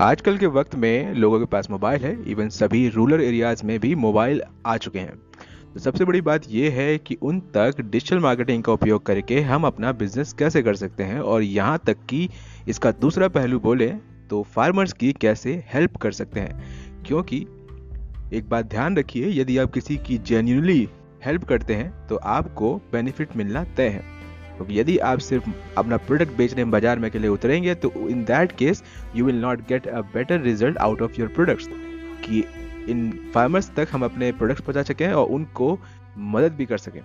आजकल के वक्त में लोगों के पास मोबाइल है इवन सभी रूरल एरियाज़ में भी मोबाइल आ चुके हैं। तो सबसे बड़ी बात यह है कि उन तक डिजिटल मार्केटिंग का उपयोग करके हम अपना बिज़नेस कैसे कर सकते हैं और यहाँ तक कि इसका दूसरा पहलू बोले तो फार्मर्स की कैसे हेल्प कर सकते हैं। क्योंकि एक बात ध्यान रखिए, यदि आप किसी की जेन्यूनली हेल्प करते हैं तो आपको बेनिफिट मिलना तय है। क्योंकि यदि आप सिर्फ़ अपना प्रोडक्ट बेचने बाज़ार में के लिए उतरेंगे तो in that case you will not get a better result out of your products कि इन फार्मर्स तक हम अपने प्रोडक्ट्स पहुँचा सकें और उनको मदद भी कर सकें।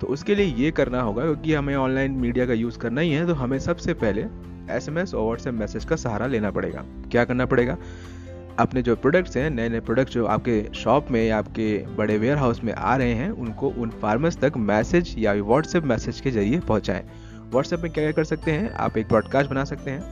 तो उसके लिए ये करना होगा, क्योंकि हमें ऑनलाइन मीडिया का यूज़ करना ही है तो हमें सबसे पहले एसएमएस और व्हाट्सएप मैसेज का सहारा लेना पड़ेगा। क्या करना पड़ेगा? अपने जो प्रोडक्ट्स हैं नए नए प्रोडक्ट्स जो आपके शॉप में या आपके बड़े वेयर हाउस में आ रहे हैं, उनको उन फार्मर्स तक मैसेज या व्हाट्सएप मैसेज के ज़रिए पहुँचाएँ। व्हाट्सएप में क्या क्या कर सकते हैं, आप एक ब्रॉडकास्ट बना सकते हैं,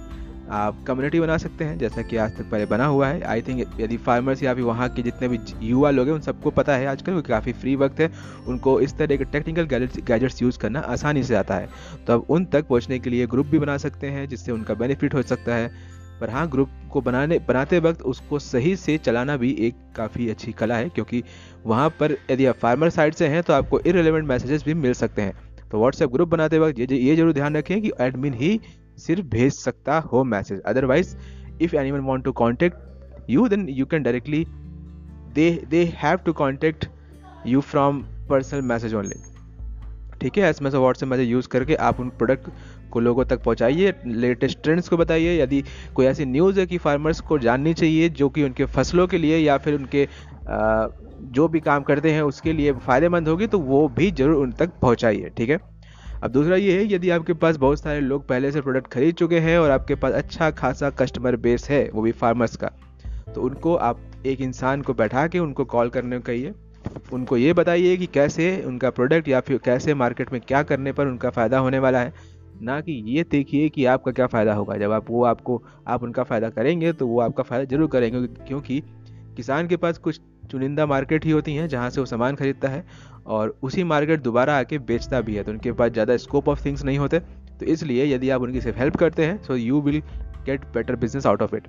आप कम्युनिटी बना सकते हैं, जैसा कि आज तक पहले बना हुआ है। आई थिंक यदि फार्मर्स या फिर वहाँ के जितने भी युवा लोग हैं, उन सबको पता है आजकल क्योंकि काफ़ी फ्री वक्त है, उनको इस तरह के टेक्निकल गैजेट्स यूज़ करना आसानी से आता है। तो अब उन तक पहुँचने के लिए ग्रुप भी बना सकते हैं, जिससे उनका बेनिफिट हो सकता है। पर हाँ ग्रुप को बनाने, बनाते वक्त उसको सही से चलाना भी एक काफ़ी अच्छी कला है, क्योंकि वहाँ पर यदि आप फार्मर साइड से हैं तो आपको इरेलीवेंट मैसेजेस भी मिल सकते हैं। तो व्हाट्सएप ग्रुप बनाते वक्त ये ये ज़रूर ध्यान रखें कि एडमिन ही सिर्फ़ भेज सकता हो message otherwise if anyone want to contact you then you can directly they they have to contact you from personal message only ठीक है S S WhatsApp message use करके आप उन प्रोडक्ट को लोगों तक पहुंचाइए लेटेस्ट ट्रेंड्स को बताइए, यदि कोई ऐसी न्यूज़ है कि फार्मर्स को जाननी चाहिए, जो कि उनके फ़सलों के लिए या फिर उनके जो भी काम करते हैं, उसके लिए फ़ायदेमंद होगी तो वो भी ज़रूर उन तक पहुँचाइए, ठीक है? अब दूसरा ये है, यदि आपके पास बहुत सारे लोग पहले से प्रोडक्ट खरीद चुके हैं और आपके पास अच्छा खासा कस्टमर बेस है, वो भी फार्मर्स का तो उनको आप एक इंसान को बैठा के उनको कॉल करने को कहिए। उनको ये बताइए कि कैसे उनका प्रोडक्ट या फिर कैसे मार्केट में क्या करने पर उनका फ़ायदा होने वाला है। ना कि ये देखिए कि आपका क्या फ़ायदा होगा। जब आप वो आपको आप उनका फ़ायदा करेंगे तो वो आपका फ़ायदा ज़रूर करेंगे क्योंकि किसान के पास कुछ चुनिंदा मार्केट ही होती हैं जहाँ से वो सामान खरीदता है और उसी मार्केट दोबारा आके बेचता भी है तो उनके पास ज़्यादा स्कोप ऑफ़ थिंग्स नहीं होते। तो इसलिए यदि आप उनकी सिर्फ़ हेल्प करते हैं so you will get better business out of it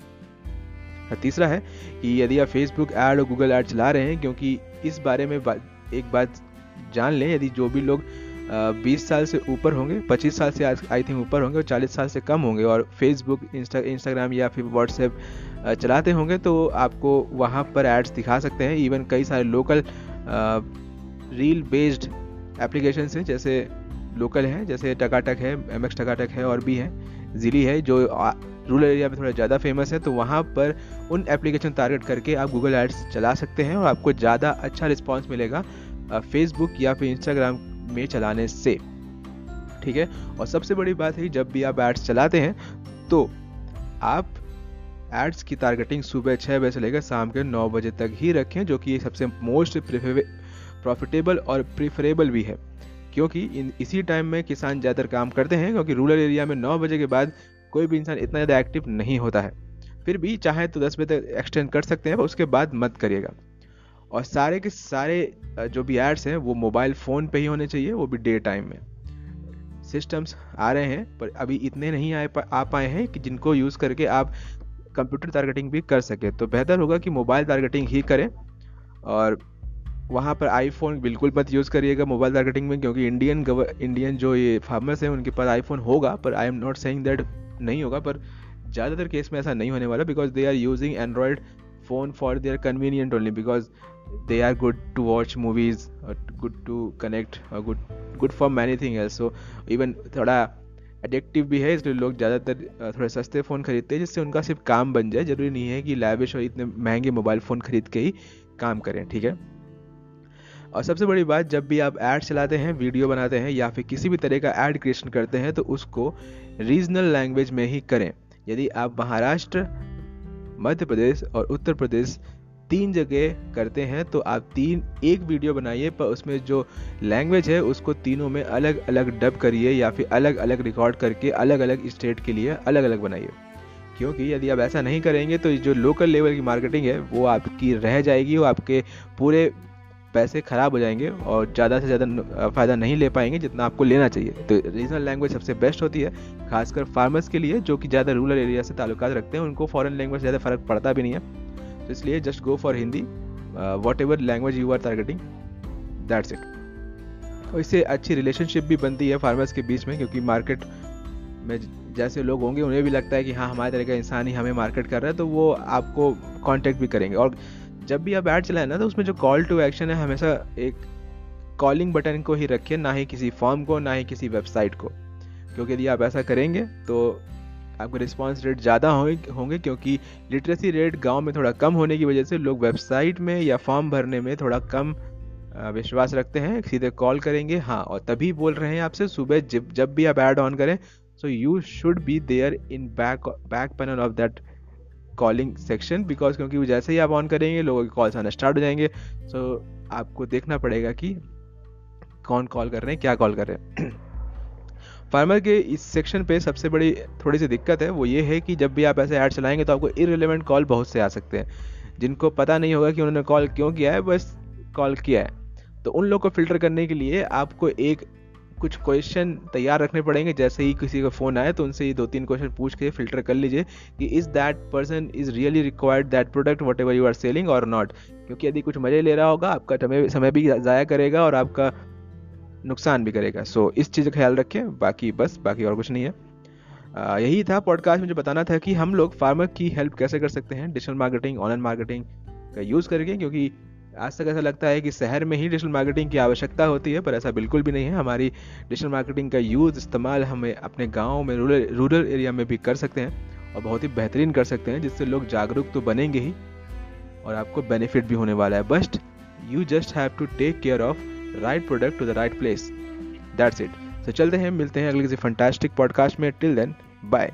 तीसरा है कि यदि आप फेसबुक ऐड और गूगल ऐड चला रहे हैं क्योंकि इस बारे में बा, एक बात जान लें यदि जो भी लोग बीस साल से ऊपर होंगे, पच्चीस साल से आई थिंक ऊपर होंगे और चालीस साल से कम होंगे और फेसबुक इंस्टा इंस्टाग्राम या फिर व्हाट्सएप चलाते होंगे तो आपको वहाँ पर एड्स दिखा सकते हैं। इवन कई सारे लोकल रील बेस्ड एप्लीकेशन हैं, जैसे लोकल हैं, जैसे टकाटक है एम एक्स टकाटक है और भी है जिली है, जो रूरल एरिया में थोड़ा ज़्यादा फ़ेमस है तो वहाँ पर उन एप्लीकेशन टारगेट करके आप गूगल एड्स चला सकते हैं और आपको ज़्यादा अच्छा रिस्पॉन्स मिलेगा फेसबुक या फिर इंस्टाग्राम में चलाने से। ठीक है? और सबसे बड़ी बात है जब भी आप एड्स चलाते हैं तो आप एड्स की टारगेटिंग सुबह छः बजे से लेकर शाम के नौ बजे तक ही रखें, जो कि सबसे मोस्ट प्रॉफिटेबल और प्रिफरेबल भी है। क्योंकि इन, इसी टाइम में किसान ज़्यादातर काम करते हैं, क्योंकि रूरल एरिया में नौ बजे के बाद कोई भी इंसान इतना ज़्यादा एक्टिव नहीं होता है। फिर भी चाहे तो दस बजे तक एक्सटेंड कर सकते हैं, पर उसके बाद मत करिएगा। और सारे के सारे जो भी एड्स हैं, वो मोबाइल फ़ोन पे ही होने चाहिए, वो भी डे टाइम में। सिस्टम्स आ रहे हैं, पर अभी इतने नहीं आए आ पाए हैं कि जिनको यूज़ करके आप कंप्यूटर टारगेटिंग भी कर सके। तो बेहतर होगा कि मोबाइल टारगेटिंग ही करें, और वहाँ पर आईफोन बिल्कुल मत यूज़ करिएगा मोबाइल टारगेटिंग में, क्योंकि इंडियन इंडियन जो ये फार्मर्स हैं, उनके पास आईफोन होगा, पर I am not saying that नहीं होगा, पर ज़्यादातर केस में ऐसा नहीं होने वाला because they are using Android phone for their convenient only because they are good to watch movies और गुड टू कनेक्ट और good good for many thing else so even थोड़ा एडिक्टिव भी है, इसलिए लोग ज़्यादातर थोड़े सस्ते फ़ोन खरीदते हैं, जिससे उनका सिर्फ़ काम बन जाए। ज़रूरी नहीं है कि लैविश और इतने महँगे मोबाइल फ़ोन खरीद के ही काम करें, ठीक है? और सबसे बड़ी बात, जब भी आप ऐड चलाते हैं वीडियो बनाते हैं, या फिर किसी भी तरह का ऐड क्रिएशन करते हैं तो उसको रीजनल लैंग्वेज में ही करें। यदि आप महाराष्ट्र मध्य प्रदेश और उत्तर प्रदेश तीन जगह करते हैं तो आप तीन, एक वीडियो बनाइए, पर उसमें जो लैंग्वेज है, उसको तीनों में अलग अलग डब करिए, या फिर अलग अलग रिकॉर्ड करके अलग अलग स्टेट के लिए अलग अलग बनाइए। क्योंकि यदि आप ऐसा नहीं करेंगे तो जो लोकल लेवल की मार्केटिंग है, वो आपकी रह जाएगी, वो आपके पूरे पैसे ख़राब हो जाएँगे और ज़्यादा से ज़्यादा फ़ायदा नहीं ले पाएँगे जितना आपको लेना चाहिए। तो रीजनल लैंग्वेज सबसे बेस्ट होती है, खासकर फार्मर्स के लिए, जो कि ज़्यादा रूरल एरिया से ताल्लुकात रखते हैं, उनको फॉरेन लैंग्वेज ज़्यादा फ़र्क पड़ता भी नहीं है। तो इसलिए just go for Hindi whatever language you are targeting that's it और इससे अच्छी रिलेशनशिप भी बनती है फार्मर्स के बीच में, क्योंकि मार्केट में जैसे लोग होंगे, उन्हें भी लगता है कि हाँ हमारे तरह का इंसान ही हमें मार्केट कर रहा है तो वो आपको कांटेक्ट भी करेंगे। और जब भी आप ऐड चलाए ना तो उसमें जो कॉल टू एक्शन है, हमेशा एक कॉलिंग बटन को ही रखिए, ना ही किसी फॉर्म को, ना ही किसी वेबसाइट को। क्योंकि यदि आप ऐसा करेंगे तो आपके रिस्पांस रेट ज़्यादा होंगे क्योंकि लिटरेसी रेट गाँव में थोड़ा कम होने की वजह से लोग वेबसाइट में या फॉर्म भरने में थोड़ा कम विश्वास रखते हैं, सीधे कॉल करेंगे हाँ और तभी बोल रहे हैं आपसे, सुबह जब जब भी आप ऐड ऑन करें so you should be there in back back panel of that calling section because क्योंकि जैसे ही आप ऑन करेंगे लोगों के कॉल्स आना स्टार्ट हो जाएँगे। सो so, आपको देखना पड़ेगा कि कौन कॉल कर रहे हैं क्या कॉल कर रहे हैं। फार्मर के इस सेक्शन पे सबसे बड़ी थोड़ी सी दिक्कत है वो ये है कि जब भी आप ऐसे ऐड चलाएँगे तो आपको इरेलीवेंट कॉल बहुत से आ सकते हैं। जिनको पता नहीं होगा कि उन्होंने कॉल क्यों किया है बस कॉल किया है। तो उन लोग को फ़िल्टर करने के लिए आपको एक कुछ क्वेश्चन तैयार रखने पड़ेंगे। जैसे ही किसी का फ़ोन आए तो उनसे ये दो तीन क्वेश्चन पूछ के फ़िल्टर कर लीजिए कि is that person is really required that product whatever you are selling और नॉट क्योंकि यदि कुछ मज़े ले रहा होगा आपका समय समय भी ज़ाया करेगा और आपका नुकसान भी करेगा। सो so, इस चीज़ का ख्याल रखें बाकी बस बाकी और कुछ नहीं है। आ, यही था पॉडकास्ट में जो बताना था कि हम लोग फार्मर की हेल्प कैसे कर सकते हैं डिजिटल मार्केटिंग ऑनलाइन मार्केटिंग का यूज़ करके क्योंकि आज तक ऐसा लगता है कि शहर में ही डिजिटल मार्केटिंग की आवश्यकता होती है, पर ऐसा बिल्कुल भी नहीं है। हमारी डिजिटल मार्केटिंग का यूज़ इस्तेमाल हमें अपने गाँव में रूरल रूरल एरिया में भी कर सकते हैं और बहुत ही बेहतरीन कर सकते हैं, जिससे लोग जागरूक तो बनेंगे ही और आपको बेनिफिट भी होने वाला है। But you just have to take care of right product to the right place that's it तो चलते हैं, मिलते हैं अगले किसी फंटास्टिक पॉडकास्ट में। Till then bye